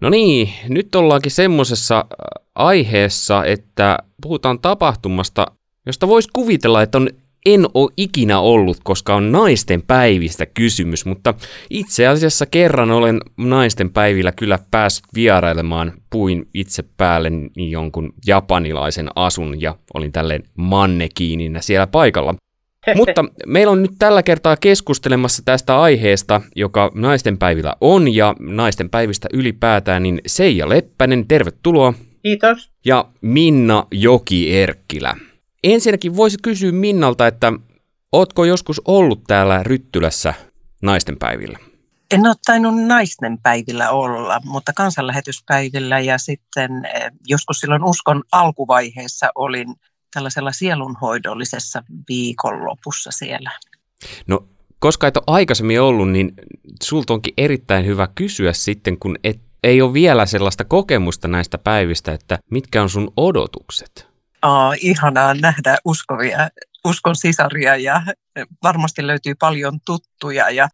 No niin, nyt ollaankin semmoisessa aiheessa, että puhutaan tapahtumasta, josta voisi kuvitella, että on en ole ikinä ollut, koska on naisten päivistä kysymys, mutta itse asiassa kerran olen naisten päivillä kyllä päässyt vierailemaan, puin itse päälle jonkun japanilaisen asun ja olin tälleen mannekiininä siellä paikalla. Mutta meillä on nyt tällä kertaa keskustelemassa tästä aiheesta, joka naisten päivillä on ja naisten päivistä ylipäätään, niin Seija Leppänen, tervetuloa. Kiitos. Ja Minna Joki-Erkkilä. Ensinnäkin voisi kysyä Minnalta, että ootko joskus ollut täällä Ryttylässä naistenpäivillä? En ole tainnut naisten päivillä olla, mutta kansanlähetyspäivillä ja sitten eh, joskus silloin uskon alkuvaiheessa olin tällaisella sielunhoidollisessa viikonlopussa siellä. No, koska et ole aikaisemmin ollut, niin sulta onkin erittäin hyvä kysyä sitten, kun et, ei ole vielä sellaista kokemusta näistä päivistä, että mitkä on sun odotukset? Aa, ihanaa nähdä uskovia, uskon sisaria ja varmasti löytyy paljon tuttuja ja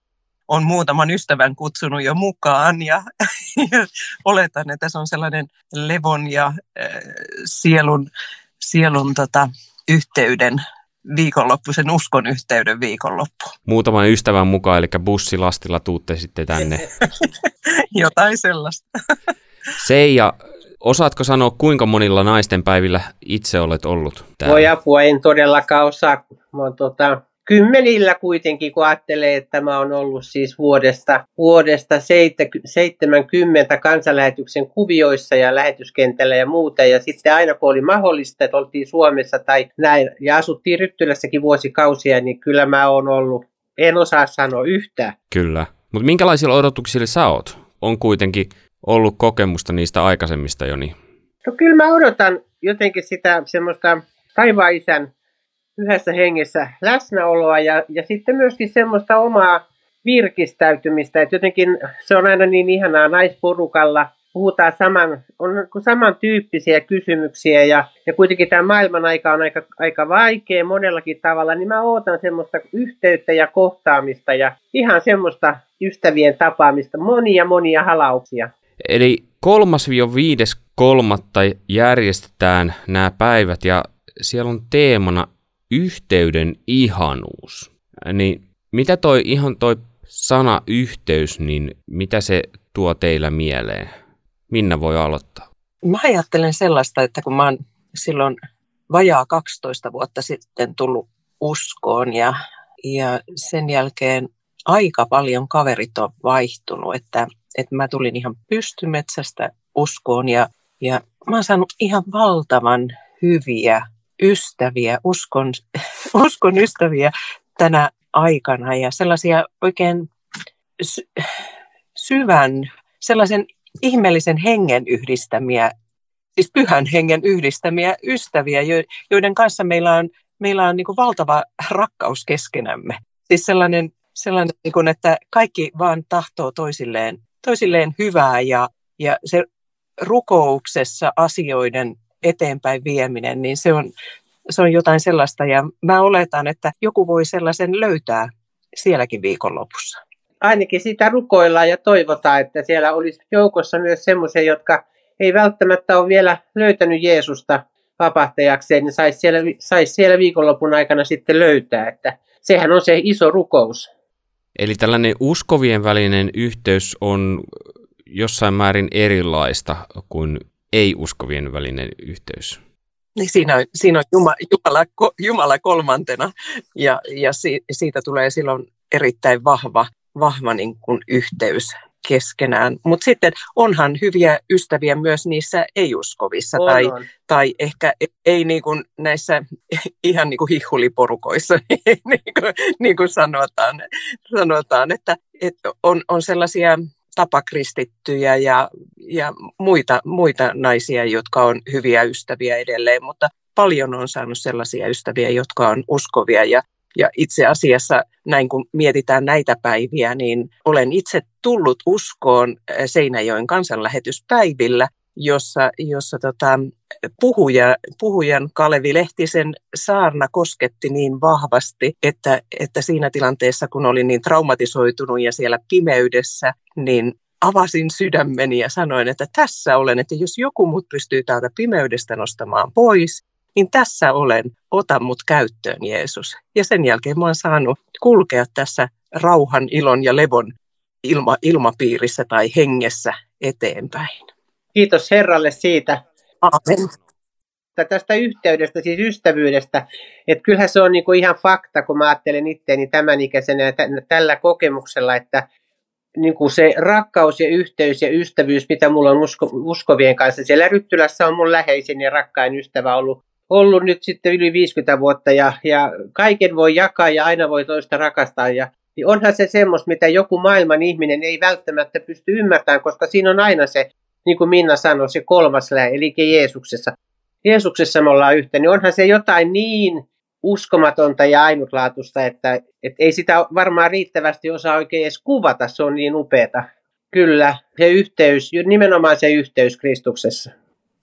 on muutaman ystävän kutsunut jo mukaan ja, ja oletan, että se on sellainen levon ja äh, sielun, sielun tota, yhteyden viikonloppu, sen uskon yhteyden viikonloppu. Muutaman ystävän mukaan, eli bussilastilla tuutte sitten tänne. Jotain sellaista. Seija, Osaatko sanoa, kuinka monilla naisten päivillä itse olet ollut täällä? Voi apua, en todellakaan osaa. Mä oon tota, kymmenillä kuitenkin, kun ajattelee, että mä oon ollut siis vuodesta, vuodesta 70 kansanlähetyksen kuvioissa ja lähetyskentällä ja muuta. Ja sitten aina kun oli mahdollista, että oltiin Suomessa tai näin, ja asuttiin Ryttylässäkin vuosikausia, niin kyllä mä oon ollut, en osaa sanoa yhtään. Kyllä. Mutta minkälaisilla odotuksilla sä oot? On kuitenkin ollut kokemusta niistä aikaisemmista jo? Niin? No kyllä mä odotan jotenkin sitä semmoista taivaan isän yhdessä hengessä läsnäoloa ja, ja sitten myöskin semmoista omaa virkistäytymistä, että jotenkin se on aina niin ihanaa naisporukalla, puhutaan saman, on samantyyppisiä kysymyksiä ja, ja kuitenkin tämä maailman aika on aika, aika vaikea monellakin tavalla, niin mä ootan semmoista yhteyttä ja kohtaamista ja ihan semmoista ystävien tapaamista, monia monia halauksia. Eli 3-5.3. järjestetään nämä päivät ja siellä on teemana yhteyden ihanuus. Niin mitä toi ihan toi sana yhteys, niin mitä se tuo teillä mieleen? Minna voi aloittaa. Mä ajattelen sellaista, että kun mä oon silloin vajaa 12 vuotta sitten tullut uskoon ja, ja sen jälkeen aika paljon kaverit on vaihtunut, että että mä tulin ihan pystymetsästä uskoon ja, ja mä oon saanut ihan valtavan hyviä ystäviä, uskon, uskon ystäviä tänä aikana ja sellaisia oikein sy- syvän, sellaisen ihmeellisen hengen yhdistämiä, siis pyhän hengen yhdistämiä ystäviä, joiden kanssa meillä on, meillä on niin kuin valtava rakkaus keskenämme. Siis sellainen, sellainen niin kuin, että kaikki vaan tahtoo toisilleen toisilleen hyvää ja, ja se rukouksessa asioiden eteenpäin vieminen, niin se on, se on jotain sellaista ja mä oletan, että joku voi sellaisen löytää sielläkin viikonlopussa. Ainakin sitä rukoillaan ja toivotaan, että siellä olisi joukossa myös semmoisia, jotka ei välttämättä ole vielä löytänyt Jeesusta vapahtajakseen, niin saisi siellä, sais siellä viikonlopun aikana sitten löytää. Että sehän on se iso rukous. Eli tällainen uskovien välinen yhteys on jossain määrin erilaista kuin ei-uskovien välinen yhteys. Niin siinä on, siinä on Jumala, Jumala, Jumala kolmantena ja, ja si, siitä tulee silloin erittäin vahva, vahva niin kuin yhteys keskenään. Mutta sitten onhan hyviä ystäviä myös niissä ei-uskovissa on, tai, on. tai ehkä ei niin kuin näissä ihan niin kuin hihuliporukoissa, niin, kuin, niin kuin sanotaan, sanotaan että, että on, on sellaisia tapakristittyjä ja, ja muita, muita naisia, jotka on hyviä ystäviä edelleen, mutta paljon on saanut sellaisia ystäviä, jotka on uskovia. Ja ja itse asiassa näin kun mietitään näitä päiviä, niin olen itse tullut uskoon äh, Seinäjoen kansanlähetyspäivillä, jossa, jossa tota, puhuja, puhujan Kalevi Lehtisen saarna kosketti niin vahvasti, että, että siinä tilanteessa, kun olin niin traumatisoitunut ja siellä pimeydessä, niin avasin sydämeni ja sanoin, että tässä olen, että jos joku mut pystyy täältä pimeydestä nostamaan pois, niin tässä olen, ota mut käyttöön Jeesus. Ja sen jälkeen mä oon saanut kulkea tässä rauhan, ilon ja levon ilma, ilmapiirissä tai hengessä eteenpäin. Kiitos Herralle siitä. Amen. Tästä yhteydestä, siis ystävyydestä, että kyllähän se on niinku ihan fakta, kun mä ajattelen itteeni tämän ikäisenä ja t- tällä kokemuksella, että niinku se rakkaus ja yhteys ja ystävyys, mitä mulla on usko, uskovien kanssa. Siellä Ryttylässä on mun läheisin ja rakkain ystävä ollut, ollut nyt sitten yli 50 vuotta ja, ja kaiken voi jakaa ja aina voi toista rakastaa. Ja, niin onhan se semmoista, mitä joku maailman ihminen ei välttämättä pysty ymmärtämään, koska siinä on aina se niin kuin Minna sanoi, se kolmas lää, eli Jeesuksessa. Jeesuksessa me ollaan yhtä, niin onhan se jotain niin uskomatonta ja ainutlaatuista, että, että ei sitä varmaan riittävästi osaa oikein edes kuvata, se on niin upeata. Kyllä, se yhteys, nimenomaan se yhteys Kristuksessa.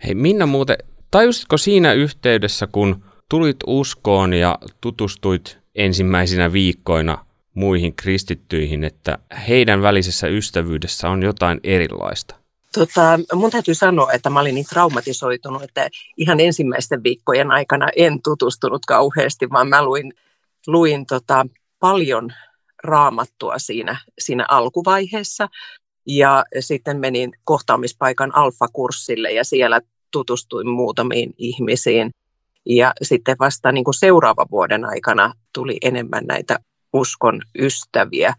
Hei Minna muuten, tajusitko siinä yhteydessä, kun tulit uskoon ja tutustuit ensimmäisinä viikkoina muihin kristittyihin, että heidän välisessä ystävyydessä on jotain erilaista? Tota, mun täytyy sanoa, että mä olin niin traumatisoitunut, että ihan ensimmäisten viikkojen aikana en tutustunut kauheasti, vaan mä luin, luin tota, paljon raamattua siinä, siinä alkuvaiheessa. Ja sitten menin kohtaamispaikan alfakurssille ja siellä tutustuin muutamiin ihmisiin. Ja sitten vasta niin kuin seuraavan vuoden aikana tuli enemmän näitä uskon ystäviä,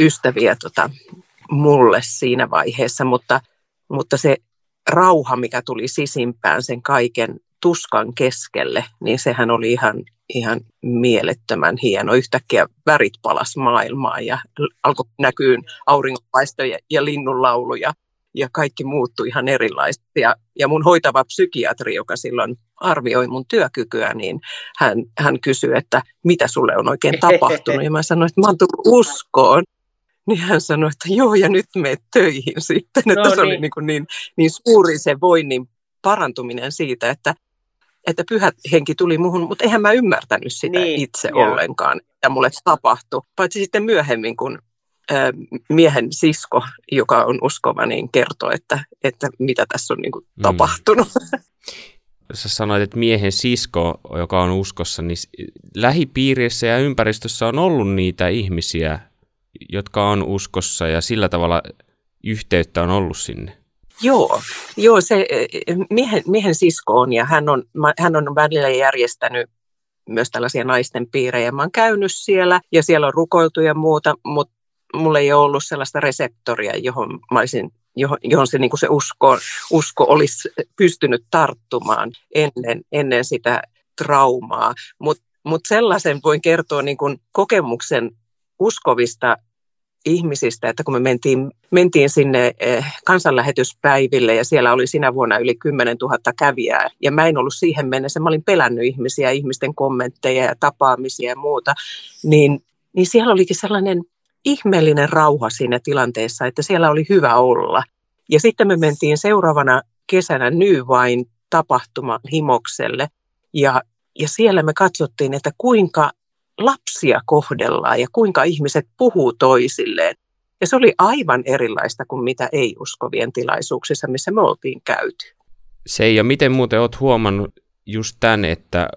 ystäviä tota, mulle siinä vaiheessa, mutta, mutta se rauha, mikä tuli sisimpään sen kaiken tuskan keskelle, niin sehän oli ihan, ihan mielettömän hieno. Yhtäkkiä värit palas maailmaa ja alkoi näkyä auringonpaistoja ja linnunlauluja ja kaikki muuttui ihan erilaisesti. Ja, ja mun hoitava psykiatri, joka silloin arvioi mun työkykyä, niin hän, hän kysyi, että mitä sulle on oikein tapahtunut. Ja mä sanoin, että mä oon tullut uskoon. Niin hän sanoi, että joo, ja nyt menet töihin sitten. Että no, se niin. oli niin, kuin niin, niin suuri se voinnin parantuminen siitä, että, että pyhä henki tuli muhun, mutta eihän mä ymmärtänyt sitä niin, itse joo. ollenkaan, mitä mulle tapahtui. Paitsi sitten myöhemmin, kun ä, miehen sisko, joka on uskova, niin kertoo, että, että mitä tässä on niin kuin mm. tapahtunut. Sä sanoit, että miehen sisko, joka on uskossa, niin lähipiirissä ja ympäristössä on ollut niitä ihmisiä, jotka on uskossa ja sillä tavalla yhteyttä on ollut sinne? Joo, joo se e, e, miehen, miehen sisko on ja hän on, hän on välillä järjestänyt myös tällaisia naisten piirejä. Mä oon käynyt siellä ja siellä on rukoiltu ja muuta, mutta mulla ei ole ollut sellaista reseptoria, johon, mä olisin, johon, johon se, niin se usko, usko olisi pystynyt tarttumaan ennen, ennen sitä traumaa. Mutta mut sellaisen voin kertoa niin kuin kokemuksen uskovista ihmisistä, että kun me mentiin, mentiin sinne eh, kansanlähetyspäiville ja siellä oli sinä vuonna yli 10 000 kävijää ja mä en ollut siihen mennessä, mä olin pelännyt ihmisiä, ihmisten kommentteja ja tapaamisia ja muuta, niin, niin siellä olikin sellainen ihmeellinen rauha siinä tilanteessa, että siellä oli hyvä olla. Ja sitten me mentiin seuraavana kesänä Nyvain tapahtuma Himokselle ja, ja siellä me katsottiin, että kuinka lapsia kohdellaan ja kuinka ihmiset puhuu toisilleen. Ja se oli aivan erilaista kuin mitä ei-uskovien tilaisuuksissa, missä me oltiin käyty. Se ja miten muuten olet huomannut just tämän, että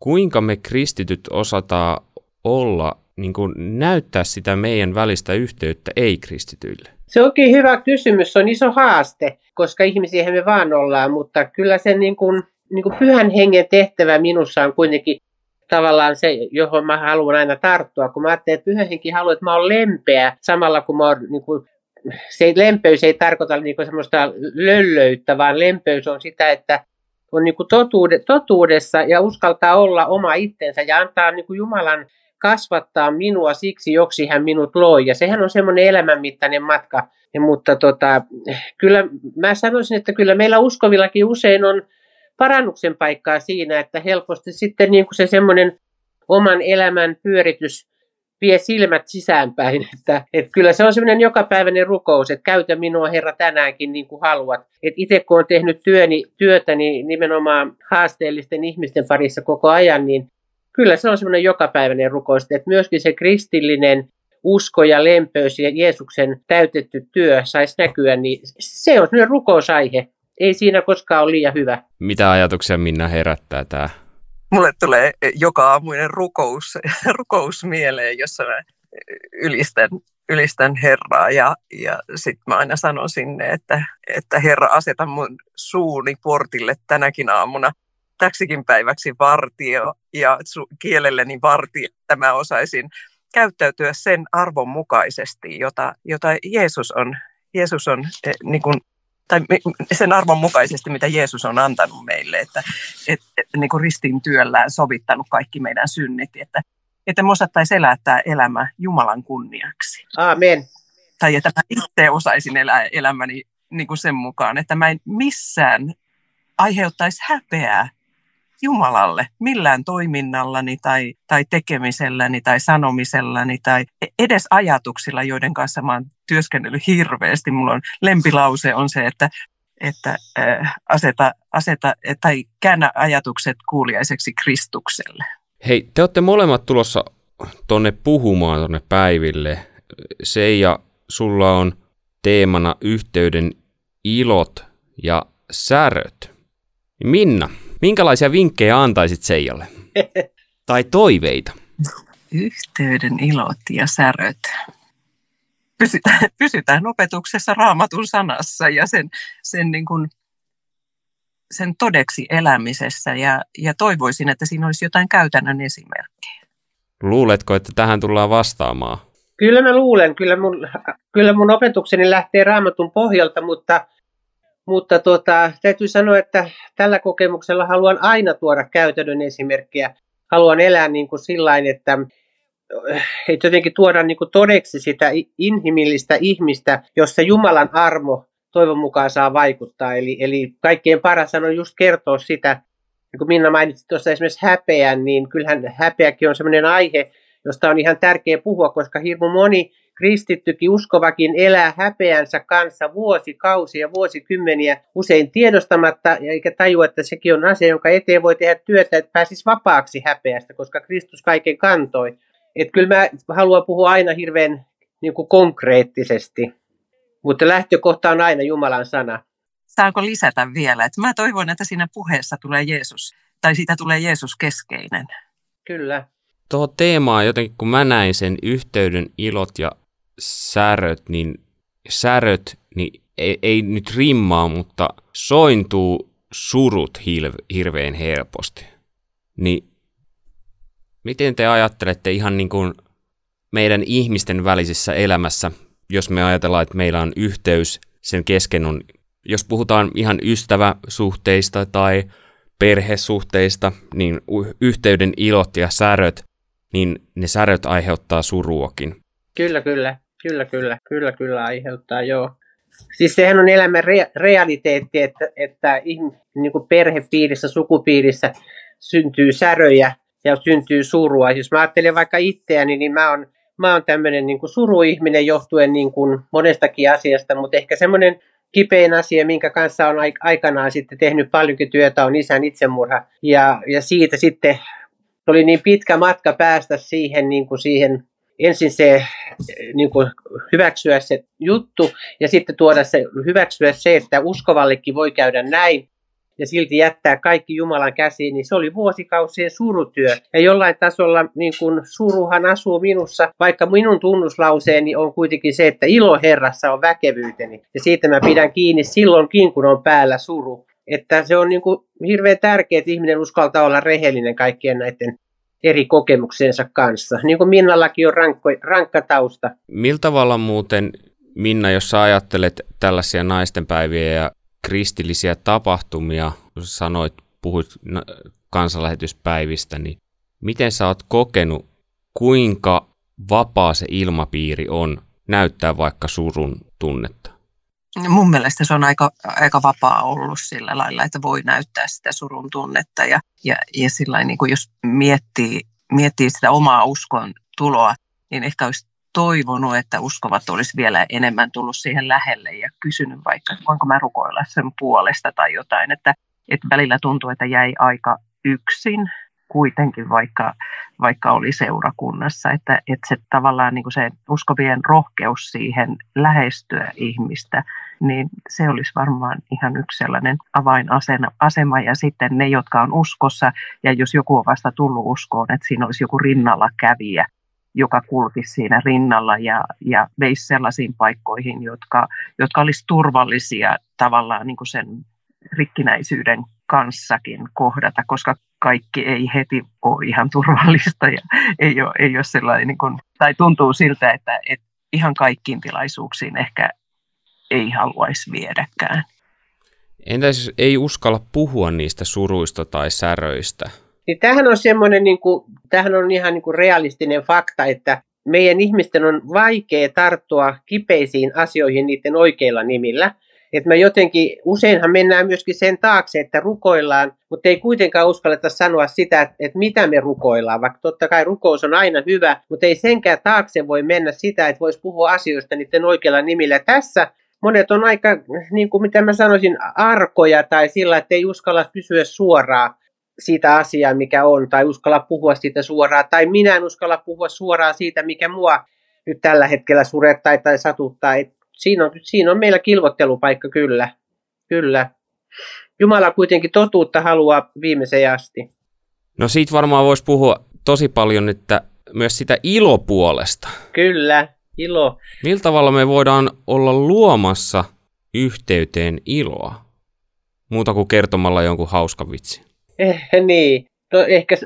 kuinka me kristityt osataan olla, niin kuin näyttää sitä meidän välistä yhteyttä ei-kristityille? Se onkin hyvä kysymys, se on iso haaste, koska ihmisiä me vaan ollaan, mutta kyllä se niin kuin, niin kuin pyhän hengen tehtävä minussa on kuitenkin tavallaan se, johon mä haluan aina tarttua, kun mä ajattelen, että pyhä henki haluaa, että mä oon lempeä samalla kun mä oon niin kuin, se lempeys ei tarkoita niin kuin semmoista löllöyttä, vaan lempeys on sitä, että on niin kuin totuude, totuudessa ja uskaltaa olla oma itsensä ja antaa niin kuin Jumalan kasvattaa minua siksi, joksi hän minut loi. Ja sehän on semmoinen elämänmittainen matka. Ja, mutta tota, kyllä mä sanoisin, että kyllä meillä uskovillakin usein on parannuksen paikkaa siinä, että helposti sitten niin kuin se semmoinen oman elämän pyöritys vie silmät sisäänpäin. Että, että kyllä se on semmoinen jokapäiväinen rukous, että käytä minua Herra tänäänkin niin kuin haluat. Että itse kun olen tehnyt työni, työtäni nimenomaan haasteellisten ihmisten parissa koko ajan, niin kyllä se on semmoinen jokapäiväinen rukous. Että myöskin se kristillinen usko ja lempöys ja Jeesuksen täytetty työ saisi näkyä, niin se on sellainen rukousaihe. Ei siinä koskaan ole liian hyvä. Mitä ajatuksia Minna herättää tämä? Mulle tulee joka aamuinen rukous, rukous mieleen, jossa mä ylistän, ylistän Herraa ja, ja sitten mä aina sanon sinne, että, että Herra aseta mun suuni portille tänäkin aamuna täksikin päiväksi vartio ja su- kielelleni vartio, että mä osaisin käyttäytyä sen arvon mukaisesti, jota, jota Jeesus on, Jeesus on eh, niin kuin, tai sen arvon mukaisesti, mitä Jeesus on antanut meille, että et, et, niin kuin ristin työllään sovittanut kaikki meidän synnit, että, että me osattaisiin elää tämä elämä Jumalan kunniaksi. Amen. Tai että mä itse osaisin elää elämäni niin kuin sen mukaan, että mä en missään aiheuttaisi häpeää Jumalalle millään toiminnallani tai, tai tekemiselläni tai sanomisellani tai edes ajatuksilla, joiden kanssa mä oon työskennellyt hirveästi. Mulla on lempilause on se, että, että äh, aseta, aseta tai käännä ajatukset kuuliaiseksi Kristukselle. Hei, te olette molemmat tulossa tonne puhumaan tonne päiville. Seija, sulla on teemana yhteyden ilot ja säröt. Minna, Minkälaisia vinkkejä antaisit Seijalle? tai toiveita? Yhteyden ilot ja säröt. Pysytään, pysytään opetuksessa raamatun sanassa ja sen, sen, niin kuin, sen todeksi elämisessä ja, ja toivoisin, että siinä olisi jotain käytännön esimerkkejä. Luuletko, että tähän tullaan vastaamaan? Kyllä mä luulen. Kyllä mun, kyllä mun opetukseni lähtee raamatun pohjalta, mutta mutta tota, täytyy sanoa, että tällä kokemuksella haluan aina tuoda käytännön esimerkkejä. Haluan elää niin kuin sillain, että, että jotenkin tuoda niin kuin todeksi sitä inhimillistä ihmistä, jossa Jumalan armo toivon mukaan saa vaikuttaa. Eli, eli kaikkein paras on just kertoa sitä, niin kuin Minna mainitsi tuossa esimerkiksi häpeän, niin kyllähän häpeäkin on sellainen aihe, josta on ihan tärkeä puhua, koska hirmu moni Kristittykin uskovakin elää häpeänsä kanssa vuosikausia, vuosikymmeniä, usein tiedostamatta, eikä tajua, että sekin on asia, jonka eteen voi tehdä työtä, että pääsisi vapaaksi häpeästä, koska Kristus kaiken kantoi. Että kyllä mä haluan puhua aina hirveän niin kuin konkreettisesti, mutta lähtökohta on aina Jumalan sana. Saanko lisätä vielä, että mä toivon, että siinä puheessa tulee Jeesus, tai siitä tulee Jeesus keskeinen. Kyllä. Tuohon teemaan jotenkin, kun mä näin sen yhteyden ilot ja säröt, niin säröt niin ei, ei nyt rimmaa, mutta sointuu surut hirveän helposti. Niin miten te ajattelette ihan niin kuin meidän ihmisten välisessä elämässä, jos me ajatellaan, että meillä on yhteys sen kesken on, jos puhutaan ihan ystäväsuhteista tai perhesuhteista, niin yhteyden ilot ja säröt, niin ne säröt aiheuttaa suruakin. Kyllä, kyllä. Kyllä, kyllä, kyllä, kyllä aiheuttaa, joo. Siis sehän on elämän rea- realiteetti, että, että niin kuin perhepiirissä, sukupiirissä syntyy säröjä ja syntyy surua. Jos mä ajattelen vaikka itseäni, niin mä oon, mä oon tämmöinen niin suruihminen johtuen niin kuin monestakin asiasta, mutta ehkä semmoinen kipein asia, minkä kanssa on aikanaan sitten tehnyt paljonkin työtä, on isän itsemurha. Ja, ja siitä sitten oli niin pitkä matka päästä siihen, niin kuin siihen ensin se niin kuin hyväksyä se juttu ja sitten tuoda se, hyväksyä se, että uskovallekin voi käydä näin ja silti jättää kaikki Jumalan käsiin, niin se oli vuosikausien surutyö. Ja jollain tasolla niin kun suruhan asuu minussa, vaikka minun tunnuslauseeni on kuitenkin se, että ilo Herrassa on väkevyyteni. Ja siitä mä pidän kiinni silloinkin, kun on päällä suru. Että se on niin kuin hirveän tärkeää, että ihminen uskaltaa olla rehellinen kaikkien näiden eri kokemuksensa kanssa. Niin kuin Minnallakin on rankko, rankka tausta. Miltä tavalla muuten, Minna, jos sä ajattelet tällaisia naistenpäiviä ja kristillisiä tapahtumia, sanoit, puhuit kansanlähetyspäivistä, niin miten sä oot kokenut, kuinka vapaa se ilmapiiri on näyttää vaikka surun tunnetta? Mun mielestä se on aika, aika vapaa ollut sillä lailla, että voi näyttää sitä surun tunnetta ja, ja, ja sillä niin kuin jos miettii, miettii sitä omaa uskon tuloa, niin ehkä olisi toivonut, että uskovat olisi vielä enemmän tullut siihen lähelle ja kysynyt vaikka, voinko mä rukoilla sen puolesta tai jotain, että, että välillä tuntuu, että jäi aika yksin kuitenkin, vaikka, vaikka oli seurakunnassa. Että, että se tavallaan niin kuin se uskovien rohkeus siihen lähestyä ihmistä, niin se olisi varmaan ihan yksi sellainen avainasema. Ja sitten ne, jotka on uskossa, ja jos joku on vasta tullut uskoon, että siinä olisi joku rinnalla kävijä, joka kulkisi siinä rinnalla ja, ja veisi sellaisiin paikkoihin, jotka, jotka olisi turvallisia tavallaan niin kuin sen rikkinäisyyden kanssakin kohdata, koska kaikki ei heti ole ihan turvallista ja ei ole, ei ole sellainen, niin kuin, tai tuntuu siltä, että, että ihan kaikkiin tilaisuuksiin ehkä ei haluaisi viedäkään. Entä jos ei uskalla puhua niistä suruista tai säröistä? Niin tämähän on semmoinen, niin kuin, tämähän on ihan niin kuin realistinen fakta, että meidän ihmisten on vaikea tarttua kipeisiin asioihin niiden oikeilla nimillä. Että me jotenkin, useinhan mennään myöskin sen taakse, että rukoillaan, mutta ei kuitenkaan uskalleta sanoa sitä, että, että mitä me rukoillaan. Vaikka totta kai rukous on aina hyvä, mutta ei senkään taakse voi mennä sitä, että voisi puhua asioista niiden oikeilla nimillä. Tässä monet on aika, niin kuin mitä mä sanoisin, arkoja tai sillä, että ei uskalla kysyä suoraan siitä asiaa, mikä on, tai uskalla puhua siitä suoraan, tai minä en uskalla puhua suoraan siitä, mikä mua nyt tällä hetkellä surettaa tai satuttaa. Et siinä, on, siinä on meillä kilvottelupaikka kyllä. Kyllä. Jumala kuitenkin totuutta haluaa viimeiseen asti. No siitä varmaan voisi puhua tosi paljon että myös sitä ilopuolesta. Kyllä, ilo. Millä tavalla me voidaan olla luomassa yhteyteen iloa? Muuta kuin kertomalla jonkun hauska vitsi. Eh, niin. No ehkä,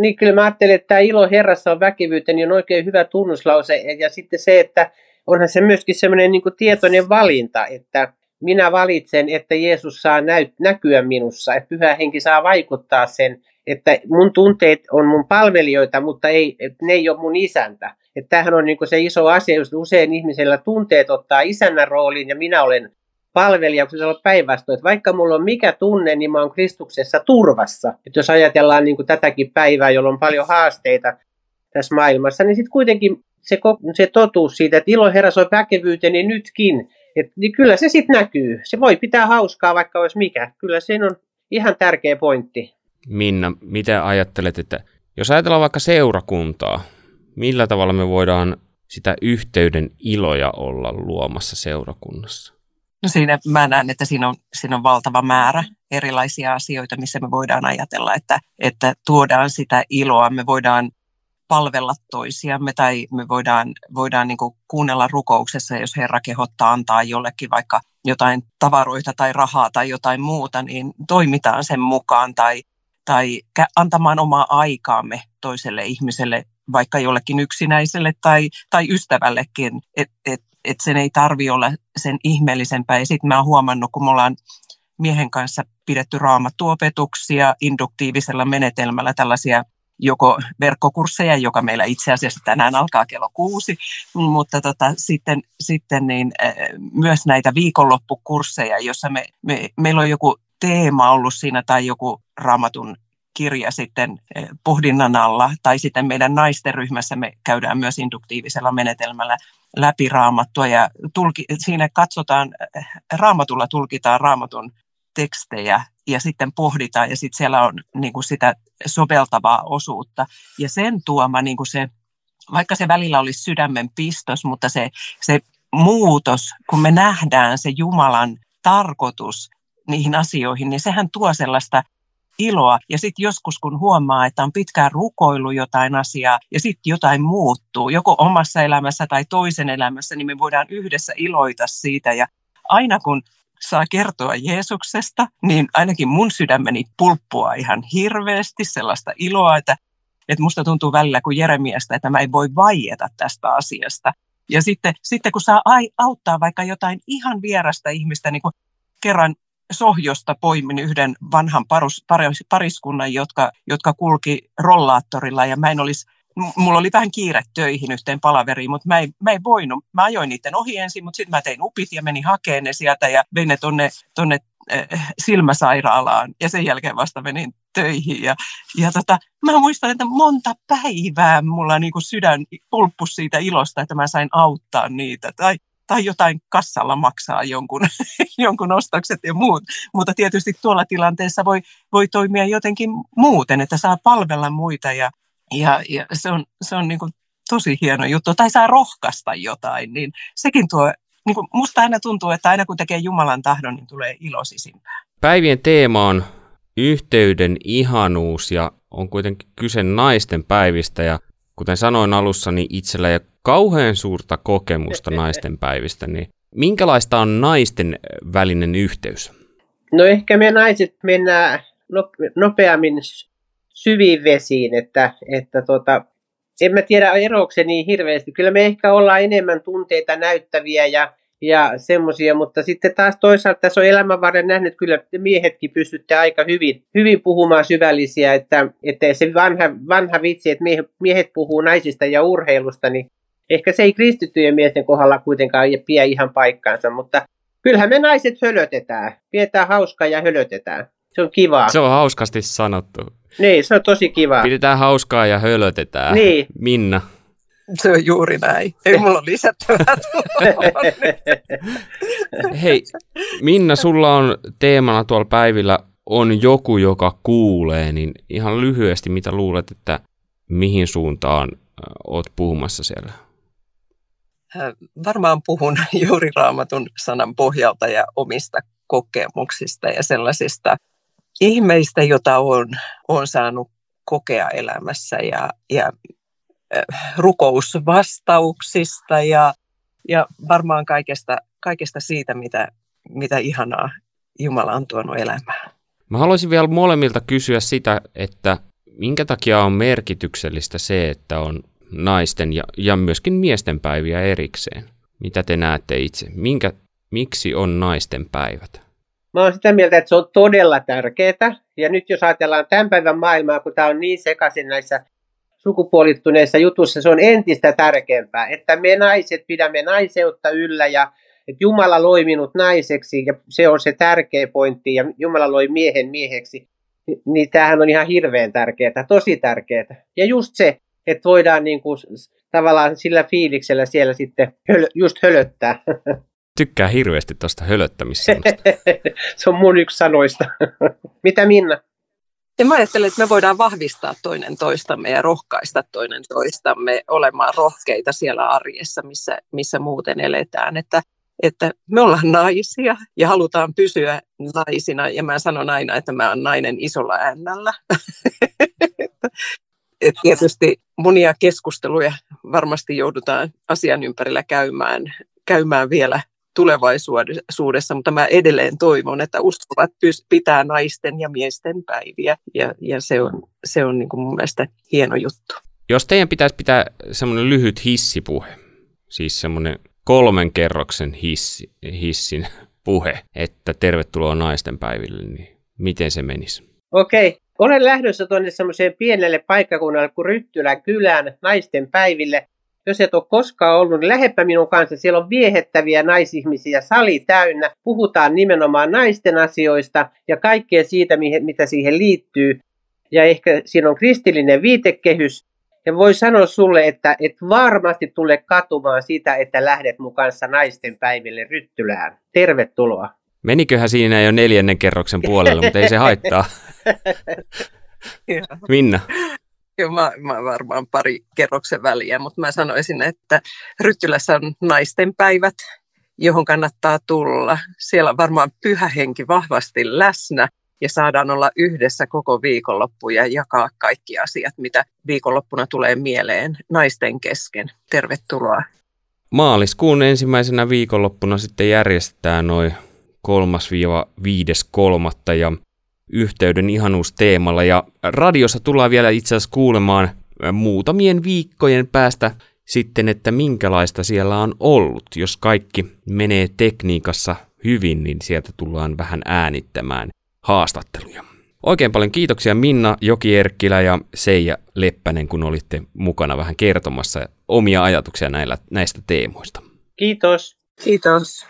niin kyllä mä ajattelen, että tämä ilo Herrassa on väkevyyttä, niin on oikein hyvä tunnuslause. Ja sitten se, että onhan se myöskin semmoinen niin tietoinen valinta, että minä valitsen, että Jeesus saa näy, näkyä minussa, että pyhä henki saa vaikuttaa sen, että mun tunteet on mun palvelijoita, mutta ei, ne ei ole mun isäntä. Että tämähän on niin se iso asia, jos usein ihmisellä tunteet ottaa isännän roolin ja minä olen palvelija, kun se on päinvastoin. Että vaikka mulla on mikä tunne, niin mä oon Kristuksessa turvassa. Että jos ajatellaan niin kuin tätäkin päivää, jolloin on paljon haasteita tässä maailmassa, niin sitten kuitenkin se, se totuus siitä, että ilo Herra on väkevyyteni nytkin, et, niin kyllä se sitten näkyy. Se voi pitää hauskaa, vaikka olisi mikä. Kyllä se on ihan tärkeä pointti. Minna, mitä ajattelet, että jos ajatellaan vaikka seurakuntaa, millä tavalla me voidaan sitä yhteyden iloja olla luomassa seurakunnassa? No siinä mä näen, että siinä on, siinä on valtava määrä erilaisia asioita, missä me voidaan ajatella, että, että tuodaan sitä iloa. Me voidaan palvella toisiamme tai me voidaan, voidaan niin kuunnella rukouksessa, jos Herra kehottaa antaa jollekin vaikka jotain tavaroita tai rahaa tai jotain muuta, niin toimitaan sen mukaan tai, tai antamaan omaa aikaamme toiselle ihmiselle, vaikka jollekin yksinäiselle tai, tai ystävällekin, että et, et sen ei tarvi olla sen ihmeellisempää. Ja sitten mä oon huomannut, kun me ollaan miehen kanssa pidetty raamattuopetuksia induktiivisella menetelmällä, tällaisia joko verkkokursseja, joka meillä itse asiassa tänään alkaa kello kuusi, mutta tota, sitten, sitten niin, myös näitä viikonloppukursseja, jossa me, me, meillä on joku teema ollut siinä tai joku raamatun kirja sitten pohdinnan alla, tai sitten meidän naisten ryhmässä me käydään myös induktiivisella menetelmällä läpi raamattua ja tulki, siinä katsotaan, raamatulla tulkitaan raamatun tekstejä ja sitten pohditaan ja sitten siellä on niin kuin sitä soveltavaa osuutta. Ja sen tuoma niin kuin se, vaikka se välillä olisi sydämen pistos, mutta se, se muutos, kun me nähdään se Jumalan tarkoitus niihin asioihin, niin sehän tuo sellaista iloa. Ja sitten joskus, kun huomaa, että on pitkään rukoilu jotain asiaa ja sitten jotain muuttuu, joko omassa elämässä tai toisen elämässä, niin me voidaan yhdessä iloita siitä. Ja aina kun saa kertoa Jeesuksesta, niin ainakin mun sydämeni pulppua ihan hirveästi sellaista iloa, että, että musta tuntuu välillä kuin Jeremiasta, että mä en voi vaieta tästä asiasta. Ja sitten, sitten kun saa auttaa vaikka jotain ihan vierasta ihmistä, niin kuin kerran Sohjosta poimin yhden vanhan parus, pariskunnan, jotka, jotka kulki rollaattorilla ja mä en olisi mulla oli vähän kiire töihin yhteen palaveriin, mutta mä, ei, mä ei voinut. Mä ajoin niiden ohi ensin, mutta sitten mä tein upit ja menin hakemaan ne sieltä ja vein ne tonne, tonne äh, silmäsairaalaan ja sen jälkeen vasta menin töihin. Ja, ja tota, mä muistan, että monta päivää mulla niinku sydän pulppus siitä ilosta, että mä sain auttaa niitä. Tai, tai jotain kassalla maksaa jonkun, jonkun ostokset ja muut. Mutta tietysti tuolla tilanteessa voi, voi toimia jotenkin muuten, että saa palvella muita ja, ja, ja se on, se on niin kuin tosi hieno juttu. Tai saa rohkaista jotain, niin sekin tuo, niin kuin musta aina tuntuu, että aina kun tekee Jumalan tahdon, niin tulee ilo sisimpään. Päivien teema on yhteyden ihanuus ja on kuitenkin kyse naisten päivistä ja kuten sanoin alussa, niin itsellä ei ole kauhean suurta kokemusta naisten päivistä, niin minkälaista on naisten välinen yhteys? No ehkä me naiset mennään nopeammin syviin vesiin, että, että tota, en mä tiedä eroako se niin hirveästi. Kyllä me ehkä ollaan enemmän tunteita näyttäviä ja ja semmoisia, mutta sitten taas toisaalta tässä on elämänvarren nähnyt kyllä, että miehetkin pystytte aika hyvin, hyvin puhumaan syvällisiä, että, että se vanha, vanha vitsi, että miehet puhuu naisista ja urheilusta, niin ehkä se ei kristittyjen miesten kohdalla kuitenkaan pidä ihan paikkaansa, mutta kyllähän me naiset hölötetään, pidetään hauskaa ja hölötetään. Se on kivaa. Se on hauskasti sanottu. Niin, se on tosi kivaa. Pidetään hauskaa ja hölötetään. Niin. Minna. Se on juuri näin. Ei mulla ole lisättävää Hei, Minna, sulla on teemana tuolla päivillä on joku, joka kuulee, niin ihan lyhyesti, mitä luulet, että mihin suuntaan oot puhumassa siellä? Varmaan puhun juuri raamatun sanan pohjalta ja omista kokemuksista ja sellaisista ihmeistä, joita on, on saanut kokea elämässä ja, ja rukousvastauksista ja, ja varmaan kaikesta, kaikesta siitä, mitä, mitä ihanaa Jumala on tuonut elämään. Mä haluaisin vielä molemmilta kysyä sitä, että minkä takia on merkityksellistä se, että on naisten ja, ja myöskin miesten päiviä erikseen? Mitä te näette itse? Minkä, miksi on naisten päivät? Mä oon sitä mieltä, että se on todella tärkeää. Ja nyt jos ajatellaan tämän päivän maailmaa, kun tämä on niin sekaisin näissä sukupuolittuneessa jutussa se on entistä tärkeämpää, että me naiset pidämme naiseutta yllä ja että Jumala loi minut naiseksi ja se on se tärkeä pointti ja Jumala loi miehen mieheksi, niin tämähän on ihan hirveän tärkeää, tosi tärkeää. Ja just se, että voidaan niin kuin, tavallaan sillä fiiliksellä siellä sitten höl, just hölöttää. Tykkää hirveästi tuosta hölöttämistä. se on mun yksi sanoista. Mitä Minna? Ja mä ajattelen, että me voidaan vahvistaa toinen toistamme ja rohkaista toinen toistamme olemaan rohkeita siellä arjessa, missä, missä muuten eletään. Että, että me ollaan naisia ja halutaan pysyä naisina. Ja mä sanon aina, että mä oon nainen isolla äänällä. Et tietysti monia keskusteluja varmasti joudutaan asian ympärillä käymään, käymään vielä tulevaisuudessa, mutta mä edelleen toivon, että uskovat pitää naisten ja miesten päiviä ja, ja se on, se on niin kuin mun mielestä hieno juttu. Jos teidän pitäisi pitää semmoinen lyhyt hissipuhe, siis semmoinen kolmen kerroksen hissi, hissin puhe, että tervetuloa naisten päiville, niin miten se menisi? Okei, olen lähdössä tuonne semmoiseen pienelle paikkakunnalle kuin Ryttylän kylään naisten päiville jos et ole koskaan ollut, niin läheppä minun kanssa. Siellä on viehettäviä naisihmisiä, sali täynnä. Puhutaan nimenomaan naisten asioista ja kaikkea siitä, mitä siihen liittyy. Ja ehkä siinä on kristillinen viitekehys. Ja voi sanoa sulle, että et varmasti tule katumaan sitä, että lähdet mun kanssa naisten päiville Ryttylään. Tervetuloa. Meniköhän siinä jo neljännen kerroksen puolella, mutta ei se haittaa. Minna. Joo, mä, mä varmaan pari kerroksen väliä, mutta mä sanoisin, että Ryttylässä on naisten päivät, johon kannattaa tulla. Siellä on varmaan pyhä henki vahvasti läsnä ja saadaan olla yhdessä koko viikonloppu ja jakaa kaikki asiat, mitä viikonloppuna tulee mieleen naisten kesken. Tervetuloa. Maaliskuun ensimmäisenä viikonloppuna sitten järjestetään noin 3-5.3. ja yhteyden ihanuusteemalla ja radiossa tullaan vielä itse asiassa kuulemaan muutamien viikkojen päästä sitten, että minkälaista siellä on ollut. Jos kaikki menee tekniikassa hyvin, niin sieltä tullaan vähän äänittämään haastatteluja. Oikein paljon kiitoksia Minna Jokierkkilä ja Seija Leppänen, kun olitte mukana vähän kertomassa omia ajatuksia näillä, näistä teemoista. Kiitos. Kiitos.